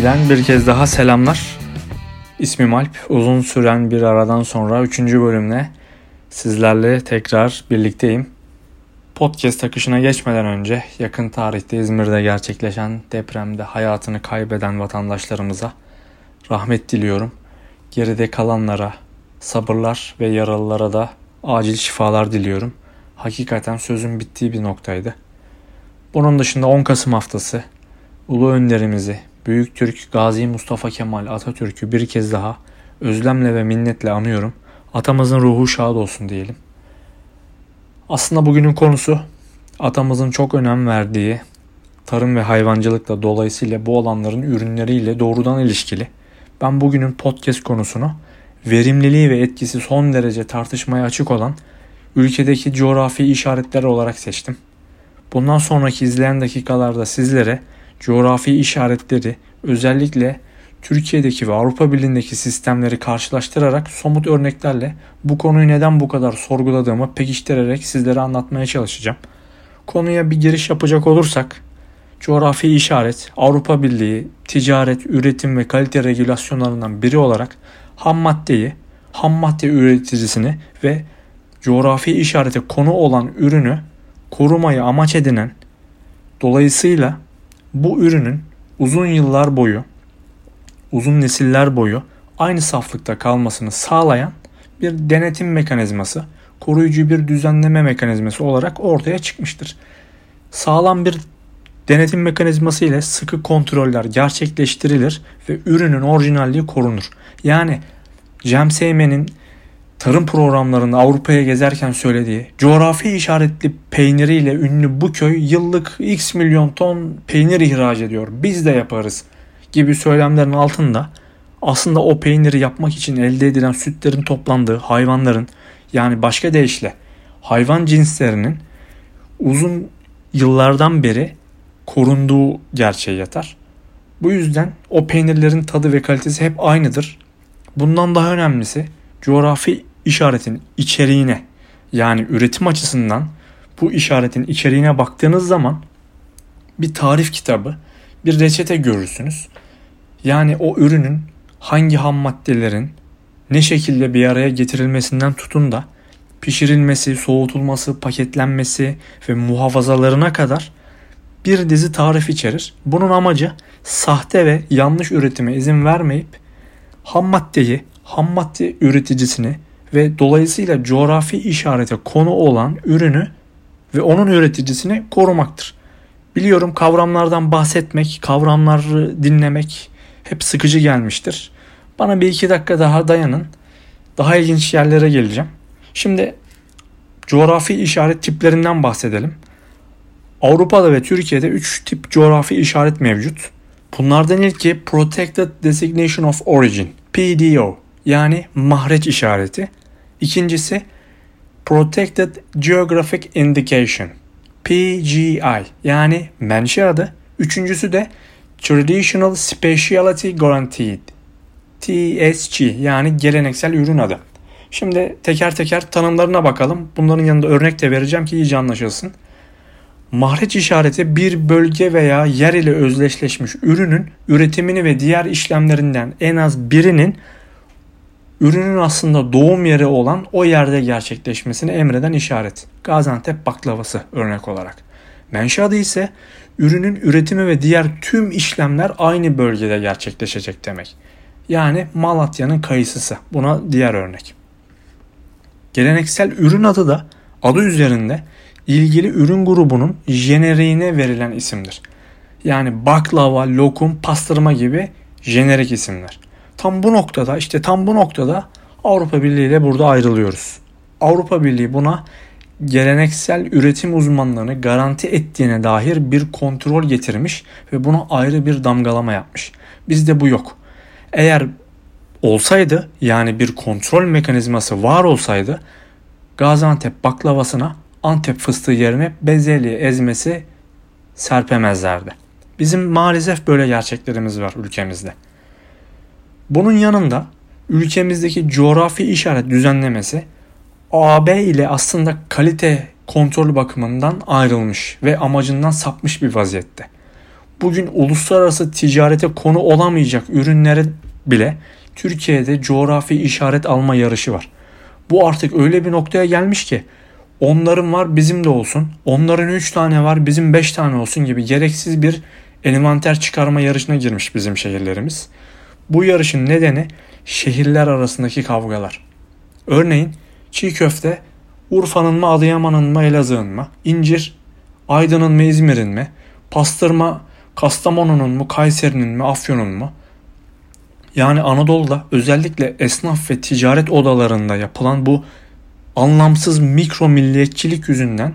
Sydney'den bir kez daha selamlar. İsmim Alp. Uzun süren bir aradan sonra 3. bölümle sizlerle tekrar birlikteyim. Podcast akışına geçmeden önce yakın tarihte İzmir'de gerçekleşen depremde hayatını kaybeden vatandaşlarımıza rahmet diliyorum. Geride kalanlara sabırlar ve yaralılara da acil şifalar diliyorum. Hakikaten sözün bittiği bir noktaydı. Bunun dışında 10 Kasım haftası Ulu önderimizi, Büyük Türk Gazi Mustafa Kemal Atatürk'ü bir kez daha özlemle ve minnetle anıyorum. Atamızın ruhu şad olsun diyelim. Aslında bugünün konusu atamızın çok önem verdiği tarım ve hayvancılıkla dolayısıyla bu alanların ürünleriyle doğrudan ilişkili. Ben bugünün podcast konusunu verimliliği ve etkisi son derece tartışmaya açık olan ülkedeki coğrafi işaretler olarak seçtim. Bundan sonraki izleyen dakikalarda sizlere coğrafi işaretleri özellikle Türkiye'deki ve Avrupa Birliği'ndeki sistemleri karşılaştırarak somut örneklerle bu konuyu neden bu kadar sorguladığımı pekiştirerek sizlere anlatmaya çalışacağım. Konuya bir giriş yapacak olursak coğrafi işaret Avrupa Birliği ticaret, üretim ve kalite regülasyonlarından biri olarak ham maddeyi, ham madde üreticisini ve coğrafi işarete konu olan ürünü korumayı amaç edinen dolayısıyla bu ürünün uzun yıllar boyu, uzun nesiller boyu aynı saflıkta kalmasını sağlayan bir denetim mekanizması, koruyucu bir düzenleme mekanizması olarak ortaya çıkmıştır. Sağlam bir denetim mekanizması ile sıkı kontroller gerçekleştirilir ve ürünün orijinalliği korunur. Yani Cem Seymen'in tarım programlarında Avrupa'ya gezerken söylediği coğrafi işaretli peyniriyle ünlü bu köy yıllık x milyon ton peynir ihraç ediyor. Biz de yaparız gibi söylemlerin altında aslında o peyniri yapmak için elde edilen sütlerin toplandığı hayvanların yani başka deyişle hayvan cinslerinin uzun yıllardan beri korunduğu gerçeği yatar. Bu yüzden o peynirlerin tadı ve kalitesi hep aynıdır. Bundan daha önemlisi coğrafi işaretin içeriğine yani üretim açısından bu işaretin içeriğine baktığınız zaman bir tarif kitabı, bir reçete görürsünüz. Yani o ürünün hangi ham maddelerin ne şekilde bir araya getirilmesinden tutun da pişirilmesi, soğutulması, paketlenmesi ve muhafazalarına kadar bir dizi tarif içerir. Bunun amacı sahte ve yanlış üretime izin vermeyip ham maddeyi, ham madde üreticisini ve dolayısıyla coğrafi işarete konu olan ürünü ve onun üreticisini korumaktır. Biliyorum kavramlardan bahsetmek, kavramları dinlemek hep sıkıcı gelmiştir. Bana bir iki dakika daha dayanın. Daha ilginç yerlere geleceğim. Şimdi coğrafi işaret tiplerinden bahsedelim. Avrupa'da ve Türkiye'de 3 tip coğrafi işaret mevcut. Bunlardan ilki Protected Designation of Origin, PDO yani mahreç işareti. İkincisi Protected Geographic Indication PGI yani menşe adı. Üçüncüsü de Traditional Specialty Guaranteed TSG yani geleneksel ürün adı. Şimdi teker teker tanımlarına bakalım. Bunların yanında örnek de vereceğim ki iyice anlaşılsın. Mahreç işareti bir bölge veya yer ile özdeşleşmiş ürünün üretimini ve diğer işlemlerinden en az birinin ürünün aslında doğum yeri olan o yerde gerçekleşmesini emreden işaret. Gaziantep baklavası örnek olarak. Menşe adı ise ürünün üretimi ve diğer tüm işlemler aynı bölgede gerçekleşecek demek. Yani Malatya'nın kayısısı. Buna diğer örnek. Geleneksel ürün adı da adı üzerinde ilgili ürün grubunun jeneriğine verilen isimdir. Yani baklava, lokum, pastırma gibi jenerik isimler. Tam bu noktada işte tam bu noktada Avrupa Birliği ile burada ayrılıyoruz. Avrupa Birliği buna geleneksel üretim uzmanlarını garanti ettiğine dair bir kontrol getirmiş ve buna ayrı bir damgalama yapmış. Bizde bu yok. Eğer olsaydı yani bir kontrol mekanizması var olsaydı Gaziantep baklavasına Antep fıstığı yerine bezelye ezmesi serpemezlerdi. Bizim maalesef böyle gerçeklerimiz var ülkemizde. Bunun yanında ülkemizdeki coğrafi işaret düzenlemesi AB ile aslında kalite kontrol bakımından ayrılmış ve amacından sapmış bir vaziyette. bugün uluslararası ticarete konu olamayacak ürünlere bile Türkiye'de coğrafi işaret alma yarışı var. Bu artık öyle bir noktaya gelmiş ki onların var bizim de olsun, onların 3 tane var bizim 5 tane olsun gibi gereksiz bir envanter çıkarma yarışına girmiş bizim şehirlerimiz. Bu yarışın nedeni şehirler arasındaki kavgalar. Örneğin çiğ köfte Urfa'nın mı Adıyaman'ın mı Elazığ'ın mı? İncir Aydın'ın mı İzmir'in mi? Pastırma Kastamonu'nun mu Kayseri'nin mi Afyon'un mu? Yani Anadolu'da özellikle esnaf ve ticaret odalarında yapılan bu anlamsız mikro milliyetçilik yüzünden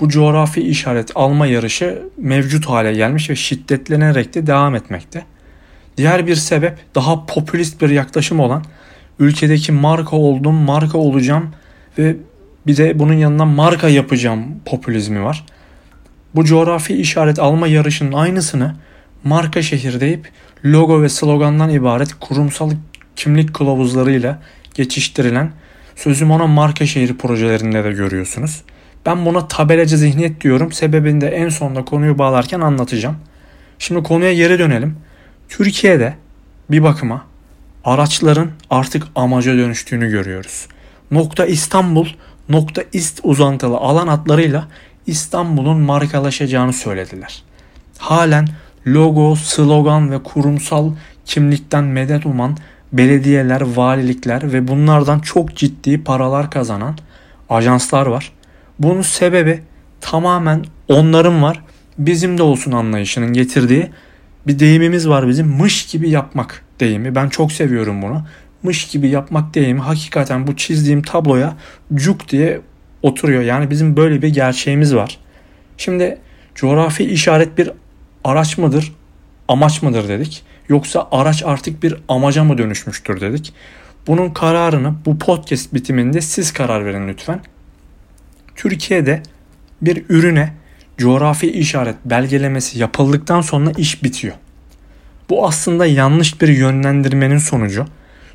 bu coğrafi işaret alma yarışı mevcut hale gelmiş ve şiddetlenerek de devam etmekte. Diğer bir sebep daha popülist bir yaklaşım olan ülkedeki marka oldum, marka olacağım ve bir de bunun yanına marka yapacağım popülizmi var. Bu coğrafi işaret alma yarışının aynısını marka şehir deyip logo ve slogandan ibaret kurumsal kimlik kılavuzlarıyla geçiştirilen sözüm ona marka şehir projelerinde de görüyorsunuz. Ben buna tabelacı zihniyet diyorum. Sebebini de en sonda konuyu bağlarken anlatacağım. Şimdi konuya geri dönelim. Türkiye'de bir bakıma araçların artık amaca dönüştüğünü görüyoruz. Nokta İstanbul, nokta ist uzantılı alan adlarıyla İstanbul'un markalaşacağını söylediler. Halen logo, slogan ve kurumsal kimlikten medet uman belediyeler, valilikler ve bunlardan çok ciddi paralar kazanan ajanslar var. Bunun sebebi tamamen onların var, bizim de olsun anlayışının getirdiği bir deyimimiz var bizim mış gibi yapmak deyimi. Ben çok seviyorum bunu. Mış gibi yapmak deyimi hakikaten bu çizdiğim tabloya cuk diye oturuyor. Yani bizim böyle bir gerçeğimiz var. Şimdi coğrafi işaret bir araç mıdır, amaç mıdır dedik. Yoksa araç artık bir amaca mı dönüşmüştür dedik. Bunun kararını bu podcast bitiminde siz karar verin lütfen. Türkiye'de bir ürüne coğrafi işaret belgelemesi yapıldıktan sonra iş bitiyor. Bu aslında yanlış bir yönlendirmenin sonucu.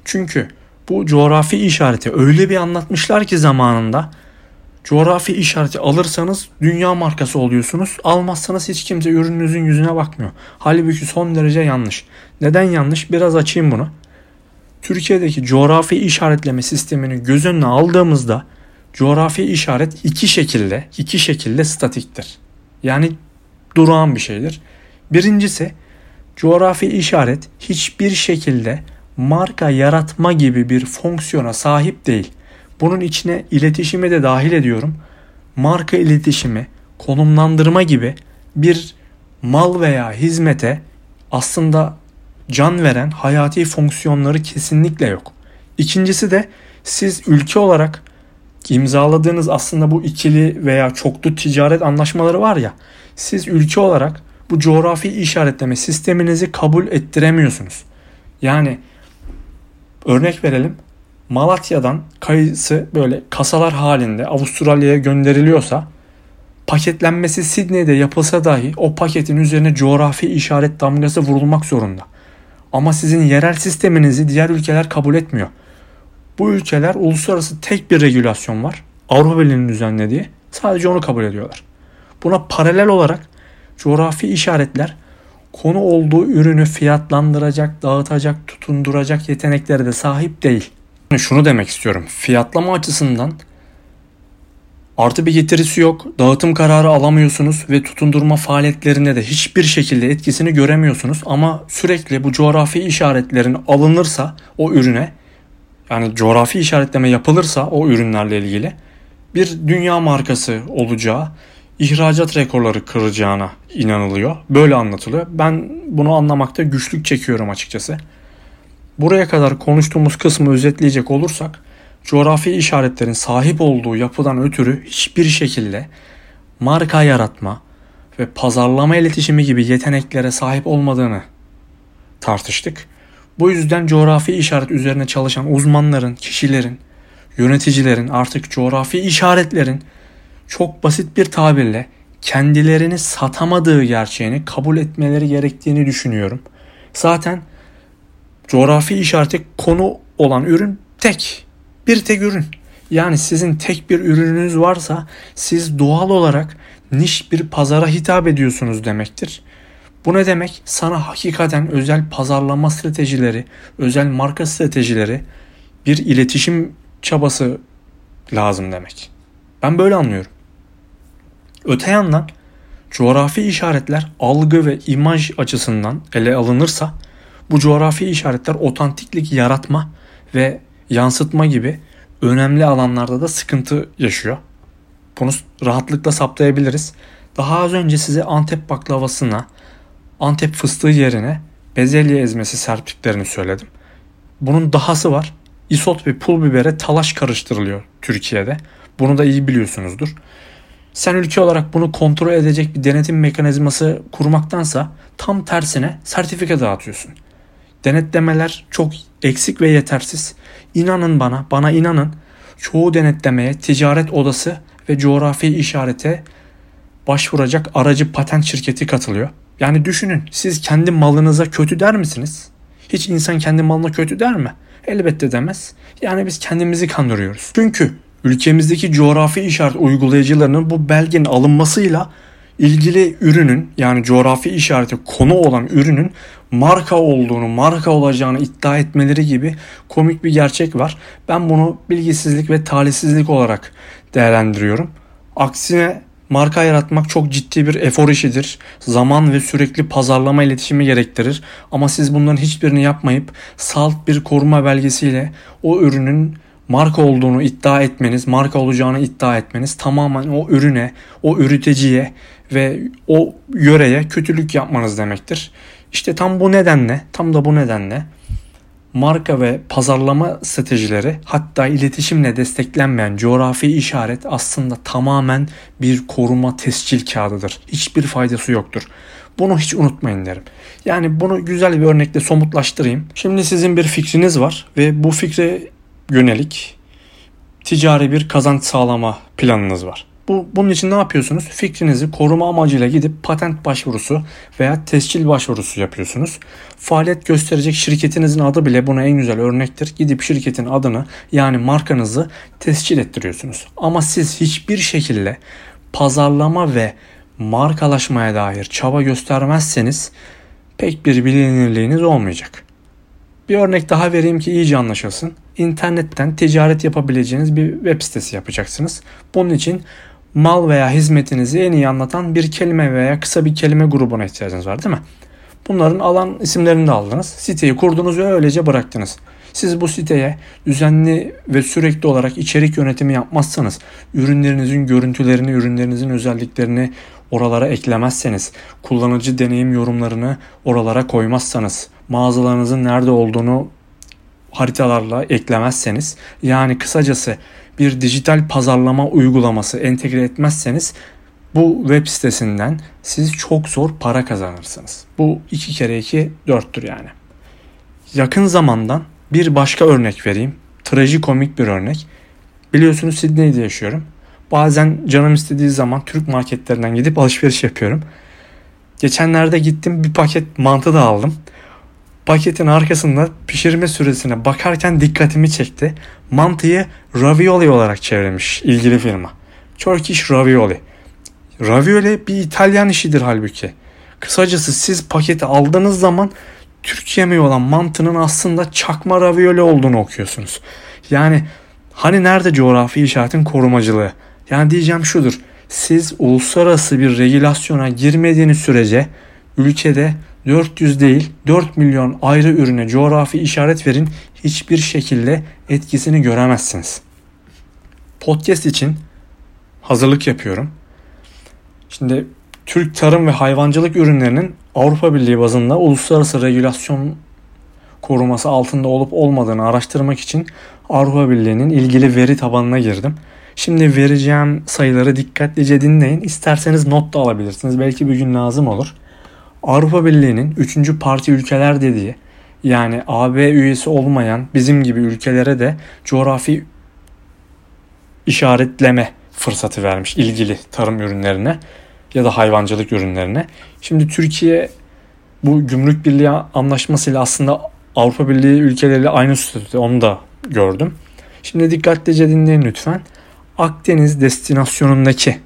Çünkü bu coğrafi işareti öyle bir anlatmışlar ki zamanında coğrafi işareti alırsanız dünya markası oluyorsunuz. Almazsanız hiç kimse ürününüzün yüzüne bakmıyor. Halbuki son derece yanlış. Neden yanlış? Biraz açayım bunu. Türkiye'deki coğrafi işaretleme sistemini göz önüne aldığımızda coğrafi işaret iki şekilde, iki şekilde statiktir. Yani durağan bir şeydir. Birincisi coğrafi işaret hiçbir şekilde marka yaratma gibi bir fonksiyona sahip değil. Bunun içine iletişimi de dahil ediyorum. Marka iletişimi, konumlandırma gibi bir mal veya hizmete aslında can veren hayati fonksiyonları kesinlikle yok. İkincisi de siz ülke olarak imzaladığınız aslında bu ikili veya çoklu ticaret anlaşmaları var ya siz ülke olarak bu coğrafi işaretleme sisteminizi kabul ettiremiyorsunuz. Yani örnek verelim Malatya'dan kayısı böyle kasalar halinde Avustralya'ya gönderiliyorsa paketlenmesi Sydney'de yapılsa dahi o paketin üzerine coğrafi işaret damgası vurulmak zorunda. Ama sizin yerel sisteminizi diğer ülkeler kabul etmiyor. Bu ülkeler uluslararası tek bir regülasyon var. Avrupa Birliği'nin düzenlediği. Sadece onu kabul ediyorlar. Buna paralel olarak coğrafi işaretler konu olduğu ürünü fiyatlandıracak, dağıtacak, tutunduracak yeteneklere de sahip değil. Şunu demek istiyorum. Fiyatlama açısından artı bir getirisi yok. Dağıtım kararı alamıyorsunuz ve tutundurma faaliyetlerinde de hiçbir şekilde etkisini göremiyorsunuz. Ama sürekli bu coğrafi işaretlerin alınırsa o ürüne yani coğrafi işaretleme yapılırsa o ürünlerle ilgili bir dünya markası olacağı, ihracat rekorları kıracağına inanılıyor. Böyle anlatılıyor. Ben bunu anlamakta güçlük çekiyorum açıkçası. Buraya kadar konuştuğumuz kısmı özetleyecek olursak coğrafi işaretlerin sahip olduğu yapıdan ötürü hiçbir şekilde marka yaratma ve pazarlama iletişimi gibi yeteneklere sahip olmadığını tartıştık. Bu yüzden coğrafi işaret üzerine çalışan uzmanların, kişilerin, yöneticilerin artık coğrafi işaretlerin çok basit bir tabirle kendilerini satamadığı gerçeğini kabul etmeleri gerektiğini düşünüyorum. Zaten coğrafi işareti konu olan ürün tek. Bir tek ürün. Yani sizin tek bir ürününüz varsa siz doğal olarak niş bir pazara hitap ediyorsunuz demektir. Bu ne demek? Sana hakikaten özel pazarlama stratejileri, özel marka stratejileri, bir iletişim çabası lazım demek. Ben böyle anlıyorum. Öte yandan coğrafi işaretler algı ve imaj açısından ele alınırsa bu coğrafi işaretler otantiklik yaratma ve yansıtma gibi önemli alanlarda da sıkıntı yaşıyor. Bunu rahatlıkla saptayabiliriz. Daha az önce size Antep baklavasına, Antep fıstığı yerine bezelye ezmesi serptiklerini söyledim. Bunun dahası var. Isot ve pul bibere talaş karıştırılıyor Türkiye'de. Bunu da iyi biliyorsunuzdur. Sen ülke olarak bunu kontrol edecek bir denetim mekanizması kurmaktansa tam tersine sertifika dağıtıyorsun. Denetlemeler çok eksik ve yetersiz. İnanın bana, bana inanın. Çoğu denetlemeye ticaret odası ve coğrafi işarete başvuracak aracı patent şirketi katılıyor. Yani düşünün siz kendi malınıza kötü der misiniz? Hiç insan kendi malına kötü der mi? Elbette demez. Yani biz kendimizi kandırıyoruz. Çünkü ülkemizdeki coğrafi işaret uygulayıcılarının bu belgenin alınmasıyla ilgili ürünün yani coğrafi işareti konu olan ürünün marka olduğunu, marka olacağını iddia etmeleri gibi komik bir gerçek var. Ben bunu bilgisizlik ve talihsizlik olarak değerlendiriyorum. Aksine marka yaratmak çok ciddi bir efor işidir. Zaman ve sürekli pazarlama iletişimi gerektirir. Ama siz bunların hiçbirini yapmayıp salt bir koruma belgesiyle o ürünün marka olduğunu iddia etmeniz, marka olacağını iddia etmeniz tamamen o ürüne, o üreticiye ve o yöreye kötülük yapmanız demektir. İşte tam bu nedenle, tam da bu nedenle marka ve pazarlama stratejileri hatta iletişimle desteklenmeyen coğrafi işaret aslında tamamen bir koruma tescil kağıdıdır. Hiçbir faydası yoktur. Bunu hiç unutmayın derim. Yani bunu güzel bir örnekle somutlaştırayım. Şimdi sizin bir fikriniz var ve bu fikre yönelik ticari bir kazanç sağlama planınız var. Bu, bunun için ne yapıyorsunuz? Fikrinizi koruma amacıyla gidip patent başvurusu veya tescil başvurusu yapıyorsunuz. Faaliyet gösterecek şirketinizin adı bile buna en güzel örnektir. Gidip şirketin adını yani markanızı tescil ettiriyorsunuz. Ama siz hiçbir şekilde pazarlama ve markalaşmaya dair çaba göstermezseniz pek bir bilinirliğiniz olmayacak. Bir örnek daha vereyim ki iyice anlaşılsın. İnternetten ticaret yapabileceğiniz bir web sitesi yapacaksınız. Bunun için mal veya hizmetinizi en iyi anlatan bir kelime veya kısa bir kelime grubuna ihtiyacınız var değil mi? Bunların alan isimlerini de aldınız. Siteyi kurdunuz ve öylece bıraktınız. Siz bu siteye düzenli ve sürekli olarak içerik yönetimi yapmazsanız, ürünlerinizin görüntülerini, ürünlerinizin özelliklerini oralara eklemezseniz, kullanıcı deneyim yorumlarını oralara koymazsanız, mağazalarınızın nerede olduğunu haritalarla eklemezseniz, yani kısacası bir dijital pazarlama uygulaması entegre etmezseniz bu web sitesinden siz çok zor para kazanırsınız. Bu iki kere iki dörttür yani. Yakın zamandan bir başka örnek vereyim. Trajikomik bir örnek. Biliyorsunuz Sydney'de yaşıyorum. Bazen canım istediği zaman Türk marketlerinden gidip alışveriş yapıyorum. Geçenlerde gittim bir paket mantı da aldım. Paketin arkasında pişirme süresine bakarken dikkatimi çekti. Mantıyı ravioli olarak çevirmiş ilgili firma. Turkish ravioli. Ravioli bir İtalyan işidir halbuki. Kısacası siz paketi aldığınız zaman Türk yemeği olan mantının aslında çakma ravioli olduğunu okuyorsunuz. Yani hani nerede coğrafi işaretin korumacılığı? Yani diyeceğim şudur. Siz uluslararası bir regülasyona girmediğiniz sürece ülkede 400 değil 4 milyon ayrı ürüne coğrafi işaret verin hiçbir şekilde etkisini göremezsiniz. Podcast için hazırlık yapıyorum. Şimdi Türk tarım ve hayvancılık ürünlerinin Avrupa Birliği bazında uluslararası regülasyon koruması altında olup olmadığını araştırmak için Avrupa Birliği'nin ilgili veri tabanına girdim. Şimdi vereceğim sayıları dikkatlice dinleyin. İsterseniz not da alabilirsiniz. Belki bir gün lazım olur. Avrupa Birliği'nin 3. parti ülkeler dediği yani AB üyesi olmayan bizim gibi ülkelere de coğrafi işaretleme fırsatı vermiş ilgili tarım ürünlerine ya da hayvancılık ürünlerine. Şimdi Türkiye bu gümrük birliği anlaşmasıyla aslında Avrupa Birliği ülkeleriyle aynı statüde onu da gördüm. Şimdi dikkatlice dinleyin lütfen. Akdeniz destinasyonundaki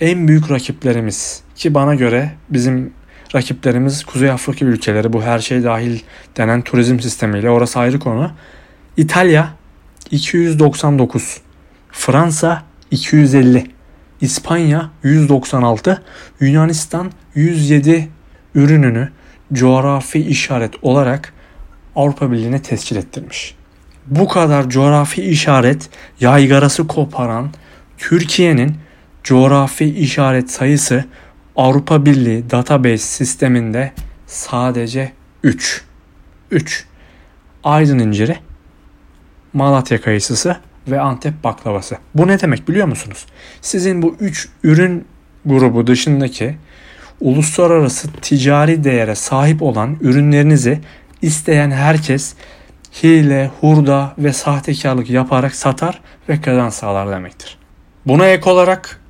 en büyük rakiplerimiz ki bana göre bizim rakiplerimiz Kuzey Afrika ülkeleri bu her şey dahil denen turizm sistemiyle orası ayrı konu. İtalya 299, Fransa 250, İspanya 196, Yunanistan 107 ürününü coğrafi işaret olarak Avrupa Birliği'ne tescil ettirmiş. Bu kadar coğrafi işaret yaygarası koparan Türkiye'nin coğrafi işaret sayısı Avrupa Birliği database sisteminde sadece 3. 3. Aydın inciri, Malatya kayısısı ve Antep baklavası. Bu ne demek biliyor musunuz? Sizin bu 3 ürün grubu dışındaki uluslararası ticari değere sahip olan ürünlerinizi isteyen herkes hile, hurda ve sahtekarlık yaparak satar ve kazanç sağlar demektir. Buna ek olarak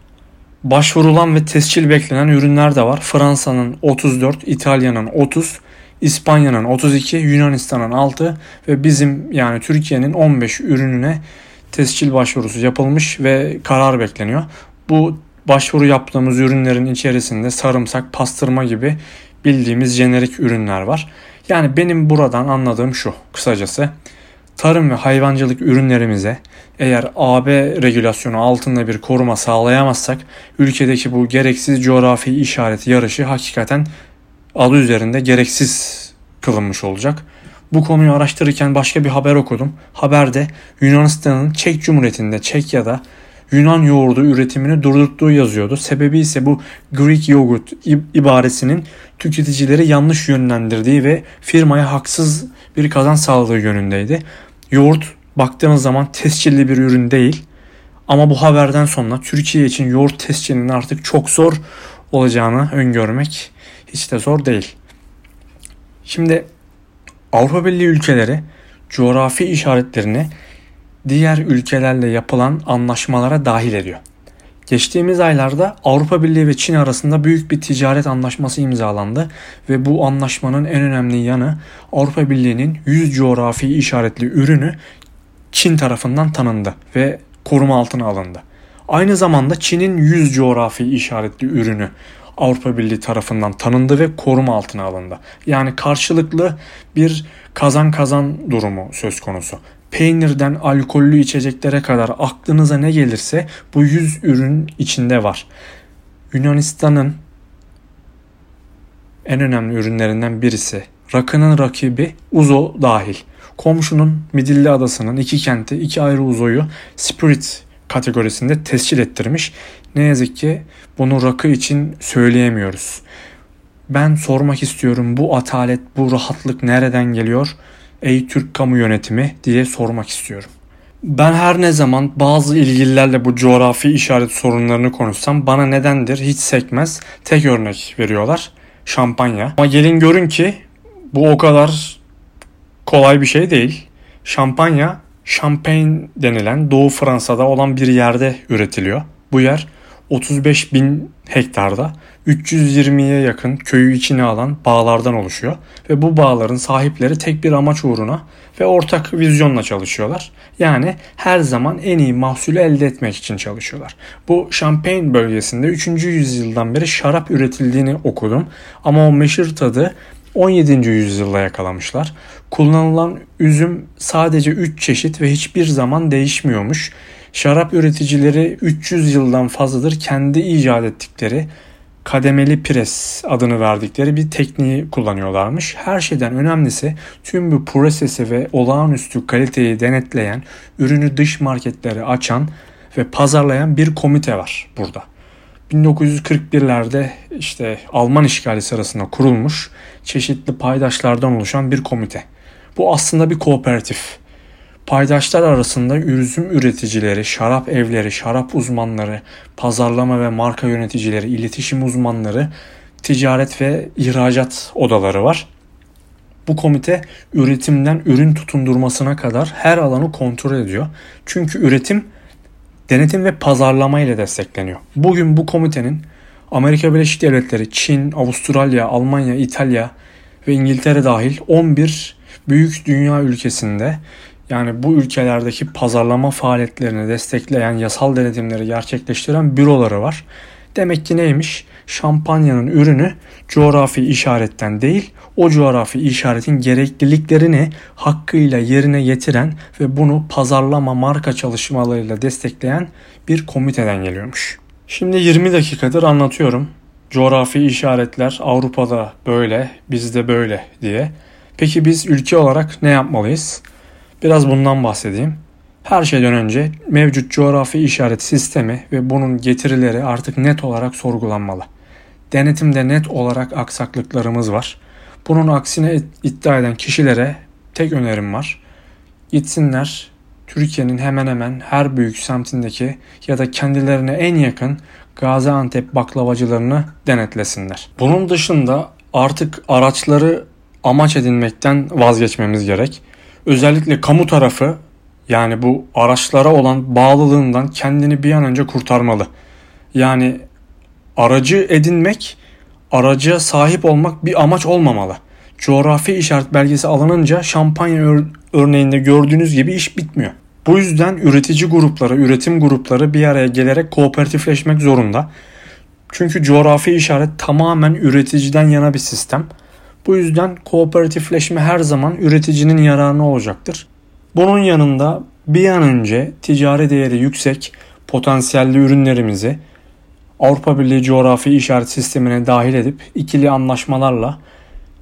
başvurulan ve tescil beklenen ürünler de var. Fransa'nın 34, İtalya'nın 30, İspanya'nın 32, Yunanistan'ın 6 ve bizim yani Türkiye'nin 15 ürününe tescil başvurusu yapılmış ve karar bekleniyor. Bu başvuru yaptığımız ürünlerin içerisinde sarımsak, pastırma gibi bildiğimiz jenerik ürünler var. Yani benim buradan anladığım şu kısacası. Tarım ve hayvancılık ürünlerimize eğer AB regülasyonu altında bir koruma sağlayamazsak ülkedeki bu gereksiz coğrafi işaret yarışı hakikaten adı üzerinde gereksiz kılınmış olacak. Bu konuyu araştırırken başka bir haber okudum. Haberde Yunanistan'ın Çek Cumhuriyeti'nde Çekya'da Yunan yoğurdu üretimini durdurttuğu yazıyordu. Sebebi ise bu Greek yogurt ibaresinin tüketicileri yanlış yönlendirdiği ve firmaya haksız bir kazanç sağladığı yönündeydi. Yoğurt baktığınız zaman tescilli bir ürün değil. Ama bu haberden sonra Türkiye için yoğurt tescilinin artık çok zor olacağını öngörmek hiç de zor değil. Şimdi Avrupa Birliği ülkeleri coğrafi işaretlerini diğer ülkelerle yapılan anlaşmalara dahil ediyor. Geçtiğimiz aylarda Avrupa Birliği ve Çin arasında büyük bir ticaret anlaşması imzalandı ve bu anlaşmanın en önemli yanı Avrupa Birliği'nin 100 coğrafi işaretli ürünü Çin tarafından tanındı ve koruma altına alındı. Aynı zamanda Çin'in 100 coğrafi işaretli ürünü Avrupa Birliği tarafından tanındı ve koruma altına alındı. Yani karşılıklı bir kazan kazan durumu söz konusu. Peynirden alkollü içeceklere kadar aklınıza ne gelirse bu 100 ürün içinde var. Yunanistan'ın en önemli ürünlerinden birisi. Rakının rakibi Uzo dahil. Komşunun Midilli Adası'nın iki kenti, iki ayrı uzoyu Spirit kategorisinde tescil ettirmiş. Ne yazık ki bunu rakı için söyleyemiyoruz. Ben sormak istiyorum bu atalet, bu rahatlık nereden geliyor? Ey Türk kamu yönetimi diye sormak istiyorum. Ben her ne zaman bazı ilgililerle bu coğrafi işaret sorunlarını konuşsam bana nedendir hiç sekmez. Tek örnek veriyorlar. Şampanya. Ama gelin görün ki bu o kadar kolay bir şey değil. Şampanya Champagne denilen Doğu Fransa'da olan bir yerde üretiliyor. Bu yer 35 bin hektarda 320'ye yakın köyü içine alan bağlardan oluşuyor ve bu bağların sahipleri tek bir amaç uğruna ve ortak vizyonla çalışıyorlar. Yani her zaman en iyi mahsulü elde etmek için çalışıyorlar. Bu Champagne bölgesinde 3. yüzyıldan beri şarap üretildiğini okudum ama o meşhur tadı 17. yüzyılda yakalamışlar. Kullanılan üzüm sadece 3 çeşit ve hiçbir zaman değişmiyormuş. Şarap üreticileri 300 yıldan fazladır kendi icat ettikleri kademeli pres adını verdikleri bir tekniği kullanıyorlarmış. Her şeyden önemlisi tüm bu prosesi ve olağanüstü kaliteyi denetleyen, ürünü dış marketlere açan ve pazarlayan bir komite var burada. 1941'lerde işte Alman işgali sırasında kurulmuş çeşitli paydaşlardan oluşan bir komite. Bu aslında bir kooperatif. Paydaşlar arasında üzüm üreticileri, şarap evleri, şarap uzmanları, pazarlama ve marka yöneticileri, iletişim uzmanları, ticaret ve ihracat odaları var. Bu komite üretimden ürün tutundurmasına kadar her alanı kontrol ediyor. Çünkü üretim denetim ve pazarlama ile destekleniyor. Bugün bu komitenin Amerika Birleşik Devletleri, Çin, Avustralya, Almanya, İtalya ve İngiltere dahil 11 büyük dünya ülkesinde yani bu ülkelerdeki pazarlama faaliyetlerini destekleyen yasal denetimleri gerçekleştiren büroları var. Demek ki neymiş? şampanyanın ürünü coğrafi işaretten değil, o coğrafi işaretin gerekliliklerini hakkıyla yerine getiren ve bunu pazarlama marka çalışmalarıyla destekleyen bir komiteden geliyormuş. Şimdi 20 dakikadır anlatıyorum. Coğrafi işaretler Avrupa'da böyle, bizde böyle diye. Peki biz ülke olarak ne yapmalıyız? Biraz bundan bahsedeyim. Her şeyden önce mevcut coğrafi işaret sistemi ve bunun getirileri artık net olarak sorgulanmalı. Denetimde net olarak aksaklıklarımız var. Bunun aksine iddia eden kişilere tek önerim var. Gitsinler Türkiye'nin hemen hemen her büyük semtindeki ya da kendilerine en yakın Gaziantep baklavacılarını denetlesinler. Bunun dışında artık araçları amaç edinmekten vazgeçmemiz gerek. Özellikle kamu tarafı yani bu araçlara olan bağlılığından kendini bir an önce kurtarmalı. Yani aracı edinmek, araca sahip olmak bir amaç olmamalı. Coğrafi işaret belgesi alınınca şampanya ör- örneğinde gördüğünüz gibi iş bitmiyor. Bu yüzden üretici grupları, üretim grupları bir araya gelerek kooperatifleşmek zorunda. Çünkü coğrafi işaret tamamen üreticiden yana bir sistem. Bu yüzden kooperatifleşme her zaman üreticinin yararına olacaktır. Bunun yanında bir an önce ticari değeri yüksek potansiyelli ürünlerimizi Avrupa Birliği coğrafi işaret sistemine dahil edip ikili anlaşmalarla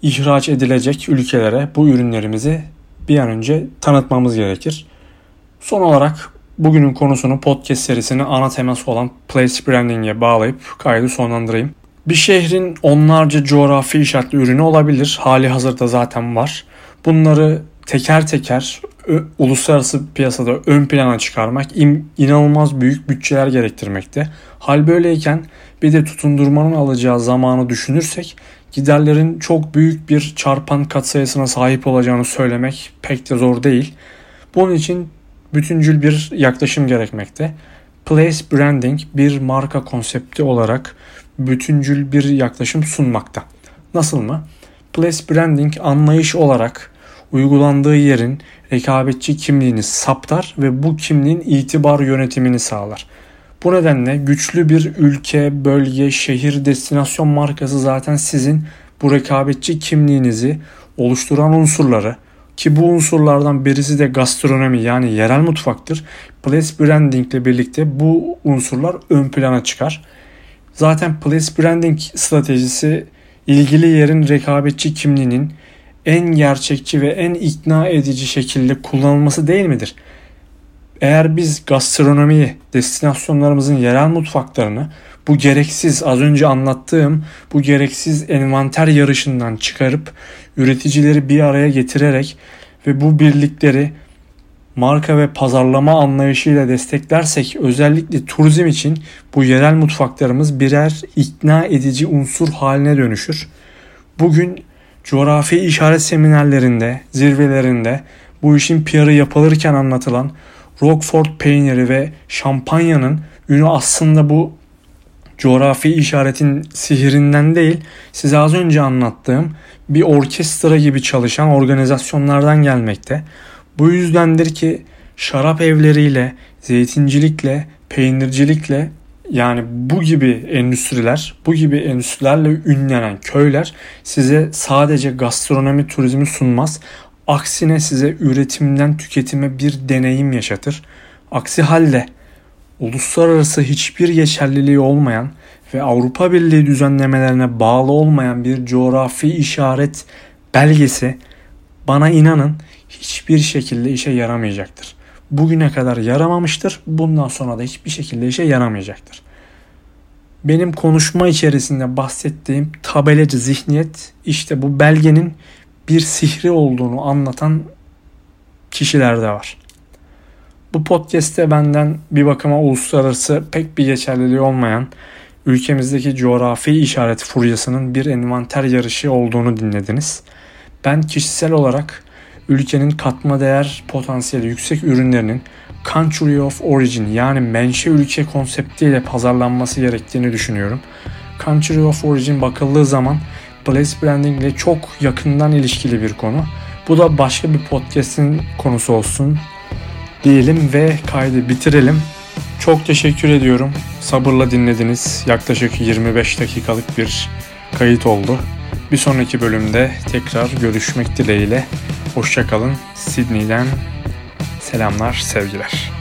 ihraç edilecek ülkelere bu ürünlerimizi bir an önce tanıtmamız gerekir. Son olarak bugünün konusunu podcast serisinin ana teması olan place branding'e bağlayıp kaydı sonlandırayım. Bir şehrin onlarca coğrafi işaretli ürünü olabilir. Hali hazırda zaten var. Bunları teker teker uluslararası piyasada ön plana çıkarmak inanılmaz büyük bütçeler gerektirmekte. Hal böyleyken bir de tutundurmanın alacağı zamanı düşünürsek giderlerin çok büyük bir çarpan katsayısına sahip olacağını söylemek pek de zor değil. Bunun için bütüncül bir yaklaşım gerekmekte. Place branding bir marka konsepti olarak bütüncül bir yaklaşım sunmakta. Nasıl mı? Place branding anlayış olarak uygulandığı yerin rekabetçi kimliğini saptar ve bu kimliğin itibar yönetimini sağlar. Bu nedenle güçlü bir ülke, bölge, şehir, destinasyon markası zaten sizin bu rekabetçi kimliğinizi oluşturan unsurları ki bu unsurlardan birisi de gastronomi yani yerel mutfaktır. Place branding ile birlikte bu unsurlar ön plana çıkar. Zaten place branding stratejisi ilgili yerin rekabetçi kimliğinin en gerçekçi ve en ikna edici şekilde kullanılması değil midir? Eğer biz gastronomiyi, destinasyonlarımızın yerel mutfaklarını bu gereksiz az önce anlattığım bu gereksiz envanter yarışından çıkarıp üreticileri bir araya getirerek ve bu birlikleri marka ve pazarlama anlayışıyla desteklersek özellikle turizm için bu yerel mutfaklarımız birer ikna edici unsur haline dönüşür. Bugün coğrafi işaret seminerlerinde, zirvelerinde bu işin PR'ı yapılırken anlatılan Roquefort peyniri ve şampanyanın ünü aslında bu coğrafi işaretin sihirinden değil, size az önce anlattığım bir orkestra gibi çalışan organizasyonlardan gelmekte. Bu yüzdendir ki şarap evleriyle, zeytincilikle, peynircilikle yani bu gibi endüstriler, bu gibi endüstrilerle ünlenen köyler size sadece gastronomi turizmi sunmaz. Aksine size üretimden tüketime bir deneyim yaşatır. Aksi halde uluslararası hiçbir geçerliliği olmayan ve Avrupa Birliği düzenlemelerine bağlı olmayan bir coğrafi işaret belgesi bana inanın hiçbir şekilde işe yaramayacaktır. Bugüne kadar yaramamıştır. Bundan sonra da hiçbir şekilde işe yaramayacaktır. Benim konuşma içerisinde bahsettiğim tabelacı zihniyet işte bu belgenin bir sihri olduğunu anlatan kişiler de var. Bu podcast'te benden bir bakıma uluslararası pek bir geçerliliği olmayan ülkemizdeki coğrafi işaret furyasının bir envanter yarışı olduğunu dinlediniz. Ben kişisel olarak ülkenin katma değer potansiyeli yüksek ürünlerinin country of origin yani menşe ülke konseptiyle pazarlanması gerektiğini düşünüyorum. Country of origin bakıldığı zaman place branding ile çok yakından ilişkili bir konu. Bu da başka bir podcast'in konusu olsun diyelim ve kaydı bitirelim. Çok teşekkür ediyorum. Sabırla dinlediniz. Yaklaşık 25 dakikalık bir kayıt oldu. Bir sonraki bölümde tekrar görüşmek dileğiyle. Hoşçakalın. Sydney'den selamlar, sevgiler.